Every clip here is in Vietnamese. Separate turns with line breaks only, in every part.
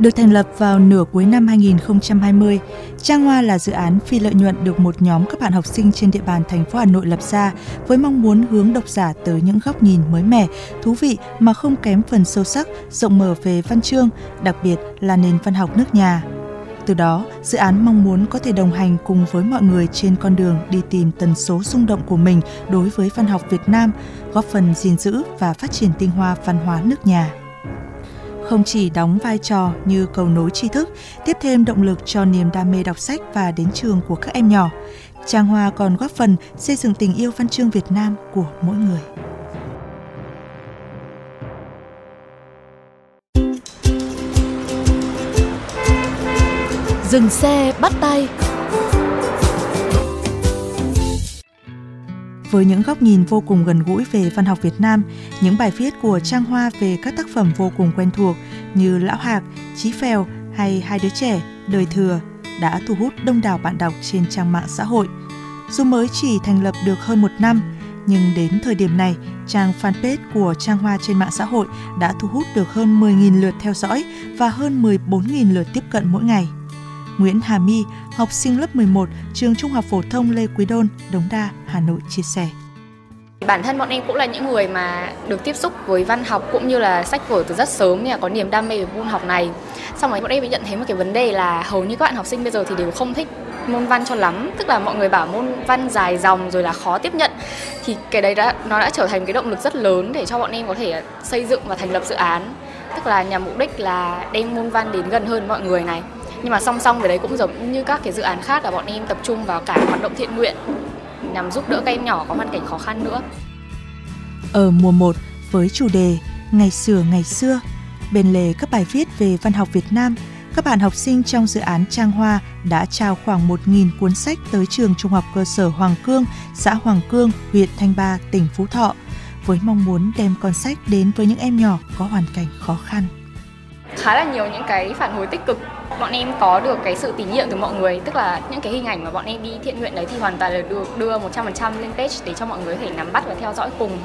Được thành lập vào nửa cuối năm 2020, Trang Hoa là dự án phi lợi nhuận được một nhóm các bạn học sinh trên địa bàn thành phố Hà Nội lập ra với mong muốn hướng độc giả tới những góc nhìn mới mẻ, thú vị mà không kém phần sâu sắc, rộng mở về văn chương, đặc biệt là nền văn học nước nhà. Từ đó, dự án mong muốn có thể đồng hành cùng với mọi người trên con đường đi tìm tần số rung động của mình đối với văn học Việt Nam, góp phần gìn giữ và phát triển tinh hoa văn hóa nước nhà không chỉ đóng vai trò như cầu nối tri thức, tiếp thêm động lực cho niềm đam mê đọc sách và đến trường của các em nhỏ, Trang Hoa còn góp phần xây dựng tình yêu văn chương Việt Nam của mỗi người. Dừng xe bắt tay Với những góc nhìn vô cùng gần gũi về văn học Việt Nam, những bài viết của Trang Hoa về các tác phẩm vô cùng quen thuộc như Lão Hạc, Chí Phèo hay Hai đứa trẻ, Đời Thừa đã thu hút đông đảo bạn đọc trên trang mạng xã hội. Dù mới chỉ thành lập được hơn một năm, nhưng đến thời điểm này, trang fanpage của Trang Hoa trên mạng xã hội đã thu hút được hơn 10.000 lượt theo dõi và hơn 14.000 lượt tiếp cận mỗi ngày. Nguyễn Hà My, học sinh lớp 11, trường Trung học phổ thông Lê Quý Đôn, Đống Đa, Hà Nội chia sẻ.
Bản thân bọn em cũng là những người mà được tiếp xúc với văn học cũng như là sách vở từ rất sớm nên là có niềm đam mê về môn học này. Xong rồi bọn em nhận thấy một cái vấn đề là hầu như các bạn học sinh bây giờ thì đều không thích môn văn cho lắm, tức là mọi người bảo môn văn dài dòng rồi là khó tiếp nhận. Thì cái đấy đã nó đã trở thành cái động lực rất lớn để cho bọn em có thể xây dựng và thành lập dự án. Tức là nhằm mục đích là đem môn văn đến gần hơn mọi người này. Nhưng mà song song với đấy cũng giống như các cái dự án khác là bọn em tập trung vào cả hoạt động thiện nguyện nhằm giúp đỡ các em nhỏ có hoàn cảnh khó khăn nữa.
Ở mùa 1 với chủ đề Ngày xưa ngày xưa, bên lề các bài viết về văn học Việt Nam, các bạn học sinh trong dự án Trang Hoa đã trao khoảng 1.000 cuốn sách tới trường trung học cơ sở Hoàng Cương, xã Hoàng Cương, huyện Thanh Ba, tỉnh Phú Thọ, với mong muốn đem con sách đến với những em nhỏ có hoàn cảnh khó khăn.
khá là nhiều những cái phản hồi tích cực bọn em có được cái sự tín nhiệm từ mọi người, tức là những cái hình ảnh mà bọn em đi thiện nguyện đấy thì hoàn toàn là được đưa 100% lên page để cho mọi người có thể nắm bắt và theo dõi cùng.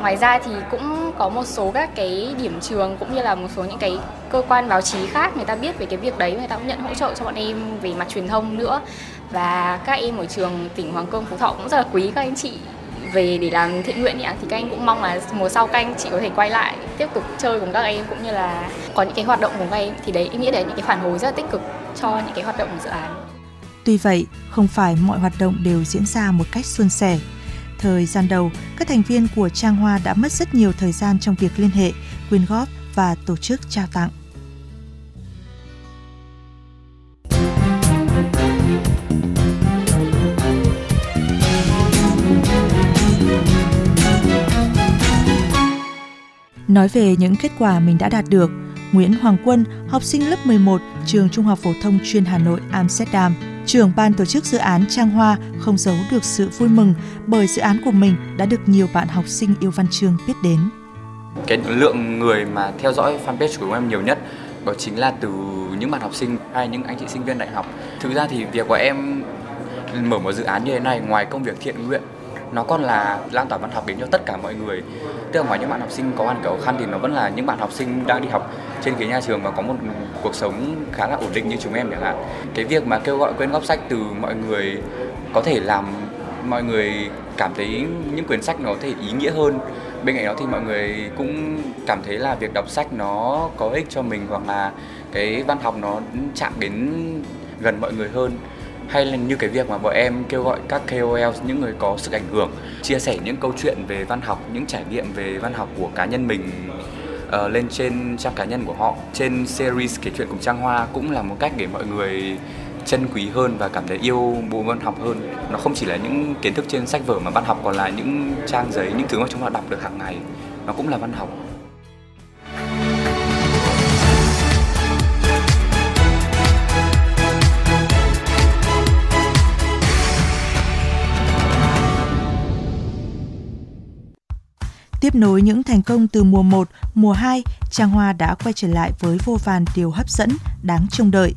Ngoài ra thì cũng có một số các cái điểm trường cũng như là một số những cái cơ quan báo chí khác người ta biết về cái việc đấy, người ta cũng nhận hỗ trợ cho bọn em về mặt truyền thông nữa. Và các em ở trường tỉnh Hoàng Cương Phú Thọ cũng rất là quý các anh chị về để làm thiện nguyện ạ thì các anh cũng mong là mùa sau các anh chị có thể quay lại tiếp tục chơi cùng các em cũng như là có những cái hoạt động cùng các em thì đấy ý nghĩa đấy những cái phản hồi rất là tích cực cho những cái hoạt động của dự án
Tuy vậy, không phải mọi hoạt động đều diễn ra một cách suôn sẻ. Thời gian đầu, các thành viên của Trang Hoa đã mất rất nhiều thời gian trong việc liên hệ, quyên góp và tổ chức trao tặng. Nói về những kết quả mình đã đạt được, Nguyễn Hoàng Quân, học sinh lớp 11, trường Trung học phổ thông chuyên Hà Nội Amsterdam, trưởng ban tổ chức dự án Trang Hoa không giấu được sự vui mừng bởi dự án của mình đã được nhiều bạn học sinh yêu văn chương biết đến.
cái lượng người mà theo dõi fanpage của em nhiều nhất đó chính là từ những bạn học sinh hay những anh chị sinh viên đại học. Thực ra thì việc của em mở một dự án như thế này ngoài công việc thiện nguyện nó còn là lan tỏa văn học đến cho tất cả mọi người. Tức là ngoài những bạn học sinh có hoàn cảnh khó khăn thì nó vẫn là những bạn học sinh đang đi học trên cái nhà trường và có một cuộc sống khá là ổn định như chúng em chẳng hạn. Cái việc mà kêu gọi quyên góp sách từ mọi người có thể làm mọi người cảm thấy những quyển sách nó có thể ý nghĩa hơn. Bên cạnh đó thì mọi người cũng cảm thấy là việc đọc sách nó có ích cho mình hoặc là cái văn học nó chạm đến gần mọi người hơn hay là như cái việc mà bọn em kêu gọi các KOL những người có sức ảnh hưởng chia sẻ những câu chuyện về văn học những trải nghiệm về văn học của cá nhân mình uh, lên trên trang cá nhân của họ. Trên series kể chuyện cùng Trang Hoa cũng là một cách để mọi người trân quý hơn và cảm thấy yêu bộ văn học hơn. Nó không chỉ là những kiến thức trên sách vở mà văn học còn là những trang giấy những thứ mà chúng ta đọc được hàng ngày. Nó cũng là văn học.
Tiếp nối những thành công từ mùa 1, mùa 2, Trang Hoa đã quay trở lại với vô vàn điều hấp dẫn, đáng trông đợi.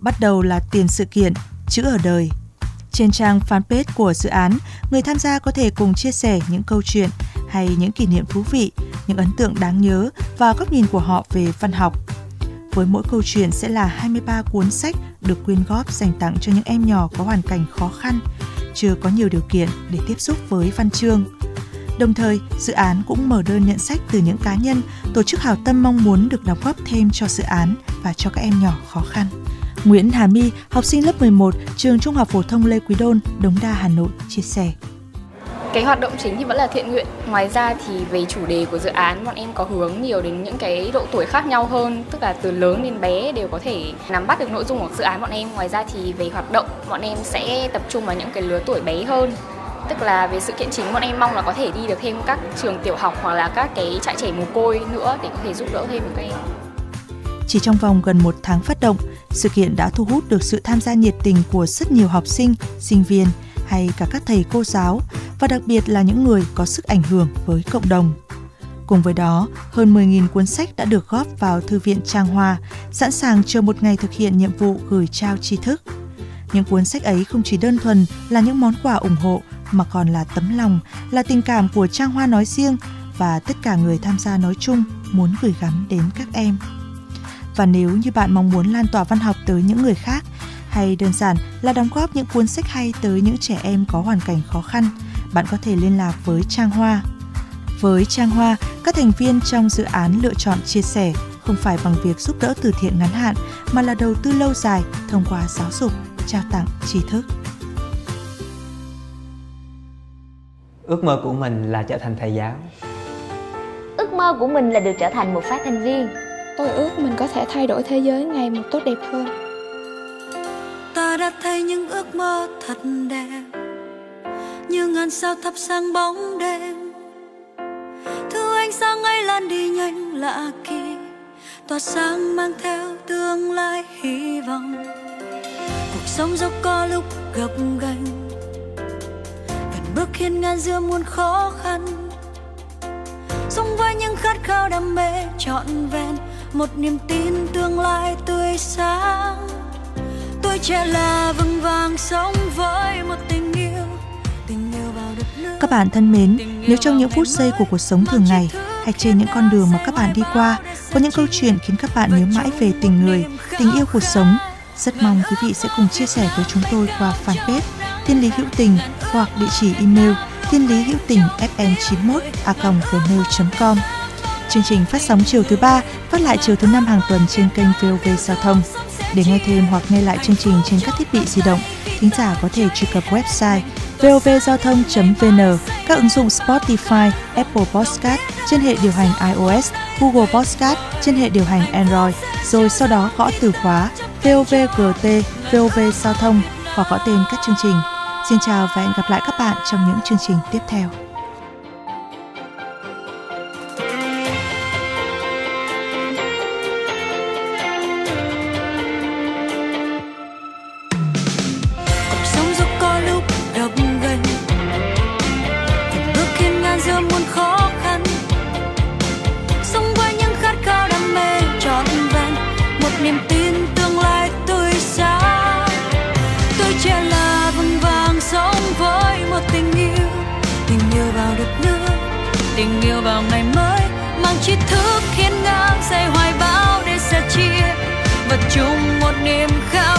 Bắt đầu là tiền sự kiện, chữ ở đời. Trên trang fanpage của dự án, người tham gia có thể cùng chia sẻ những câu chuyện hay những kỷ niệm thú vị, những ấn tượng đáng nhớ và góc nhìn của họ về văn học. Với mỗi câu chuyện sẽ là 23 cuốn sách được quyên góp dành tặng cho những em nhỏ có hoàn cảnh khó khăn, chưa có nhiều điều kiện để tiếp xúc với văn chương. Đồng thời, dự án cũng mở đơn nhận sách từ những cá nhân, tổ chức hảo tâm mong muốn được đóng góp thêm cho dự án và cho các em nhỏ khó khăn. Nguyễn Hà My, học sinh lớp 11, trường Trung học phổ thông Lê Quý Đôn, Đống Đa, Hà Nội chia sẻ.
Cái hoạt động chính thì vẫn là thiện nguyện. Ngoài ra thì về chủ đề của dự án bọn em có hướng nhiều đến những cái độ tuổi khác nhau hơn, tức là từ lớn đến bé đều có thể nắm bắt được nội dung của dự án bọn em. Ngoài ra thì về hoạt động bọn em sẽ tập trung vào những cái lứa tuổi bé hơn tức là về sự kiện chính bọn em mong là có thể đi được thêm các trường tiểu học hoặc là các cái trại trẻ mồ côi nữa để có thể giúp đỡ thêm được các em.
Chỉ trong vòng gần một tháng phát động, sự kiện đã thu hút được sự tham gia nhiệt tình của rất nhiều học sinh, sinh viên hay cả các thầy cô giáo và đặc biệt là những người có sức ảnh hưởng với cộng đồng. Cùng với đó, hơn 10.000 cuốn sách đã được góp vào Thư viện Trang Hoa, sẵn sàng chờ một ngày thực hiện nhiệm vụ gửi trao tri thức. Những cuốn sách ấy không chỉ đơn thuần là những món quà ủng hộ mà còn là tấm lòng, là tình cảm của Trang Hoa nói riêng và tất cả người tham gia nói chung muốn gửi gắm đến các em. Và nếu như bạn mong muốn lan tỏa văn học tới những người khác hay đơn giản là đóng góp những cuốn sách hay tới những trẻ em có hoàn cảnh khó khăn, bạn có thể liên lạc với Trang Hoa. Với Trang Hoa, các thành viên trong dự án lựa chọn chia sẻ không phải bằng việc giúp đỡ từ thiện ngắn hạn mà là đầu tư lâu dài thông qua giáo dục, trao tặng tri thức.
Ước mơ của mình là trở thành thầy giáo.
Ước mơ của mình là được trở thành một phát thanh viên.
Tôi ước mình có thể thay đổi thế giới ngày một tốt đẹp hơn.
Ta đã thấy những ước mơ thật đẹp Như ngàn sao thắp sáng bóng đêm Thứ ánh sáng ấy lan đi nhanh lạ kỳ Tỏa sáng mang theo tương lai hy vọng Cuộc sống dẫu có lúc gập ghềnh bước hiên ngang giữa muôn khó khăn. Sống với những khát khao đam mê trọn vẹn một niềm tin tương lai tươi sáng. Tôi trẻ là vững vàng sống với một tình yêu tình yêu vào đất nước.
Các bạn thân mến nếu trong những phút giây của cuộc sống thường ngày hay trên những con đường mà các bạn đi qua có những câu chuyện khiến các bạn nhớ mãi về tình người tình yêu cuộc sống rất mong quý vị sẽ cùng chia sẻ với chúng tôi qua fanpage Thiên Lý Hữu Tình hoặc địa chỉ email thiên lý hữu tình fm 91 a gmail.com. Chương trình phát sóng chiều thứ ba, phát lại chiều thứ năm hàng tuần trên kênh VOV Giao thông. Để nghe thêm hoặc nghe lại chương trình trên các thiết bị di động, thính giả có thể truy cập website vovgiao thông.vn, các ứng dụng Spotify, Apple Podcast trên hệ điều hành iOS, Google Podcast trên hệ điều hành Android, rồi sau đó gõ từ khóa VOVGT, VOV Giao thông hoặc gõ tên các chương trình Xin chào và hẹn gặp lại các bạn trong những chương trình tiếp theo.
Tình yêu vào ngày mới, mang tri thức hiên ngang xây hoài bão để sẻ chia. Và chung một niềm khao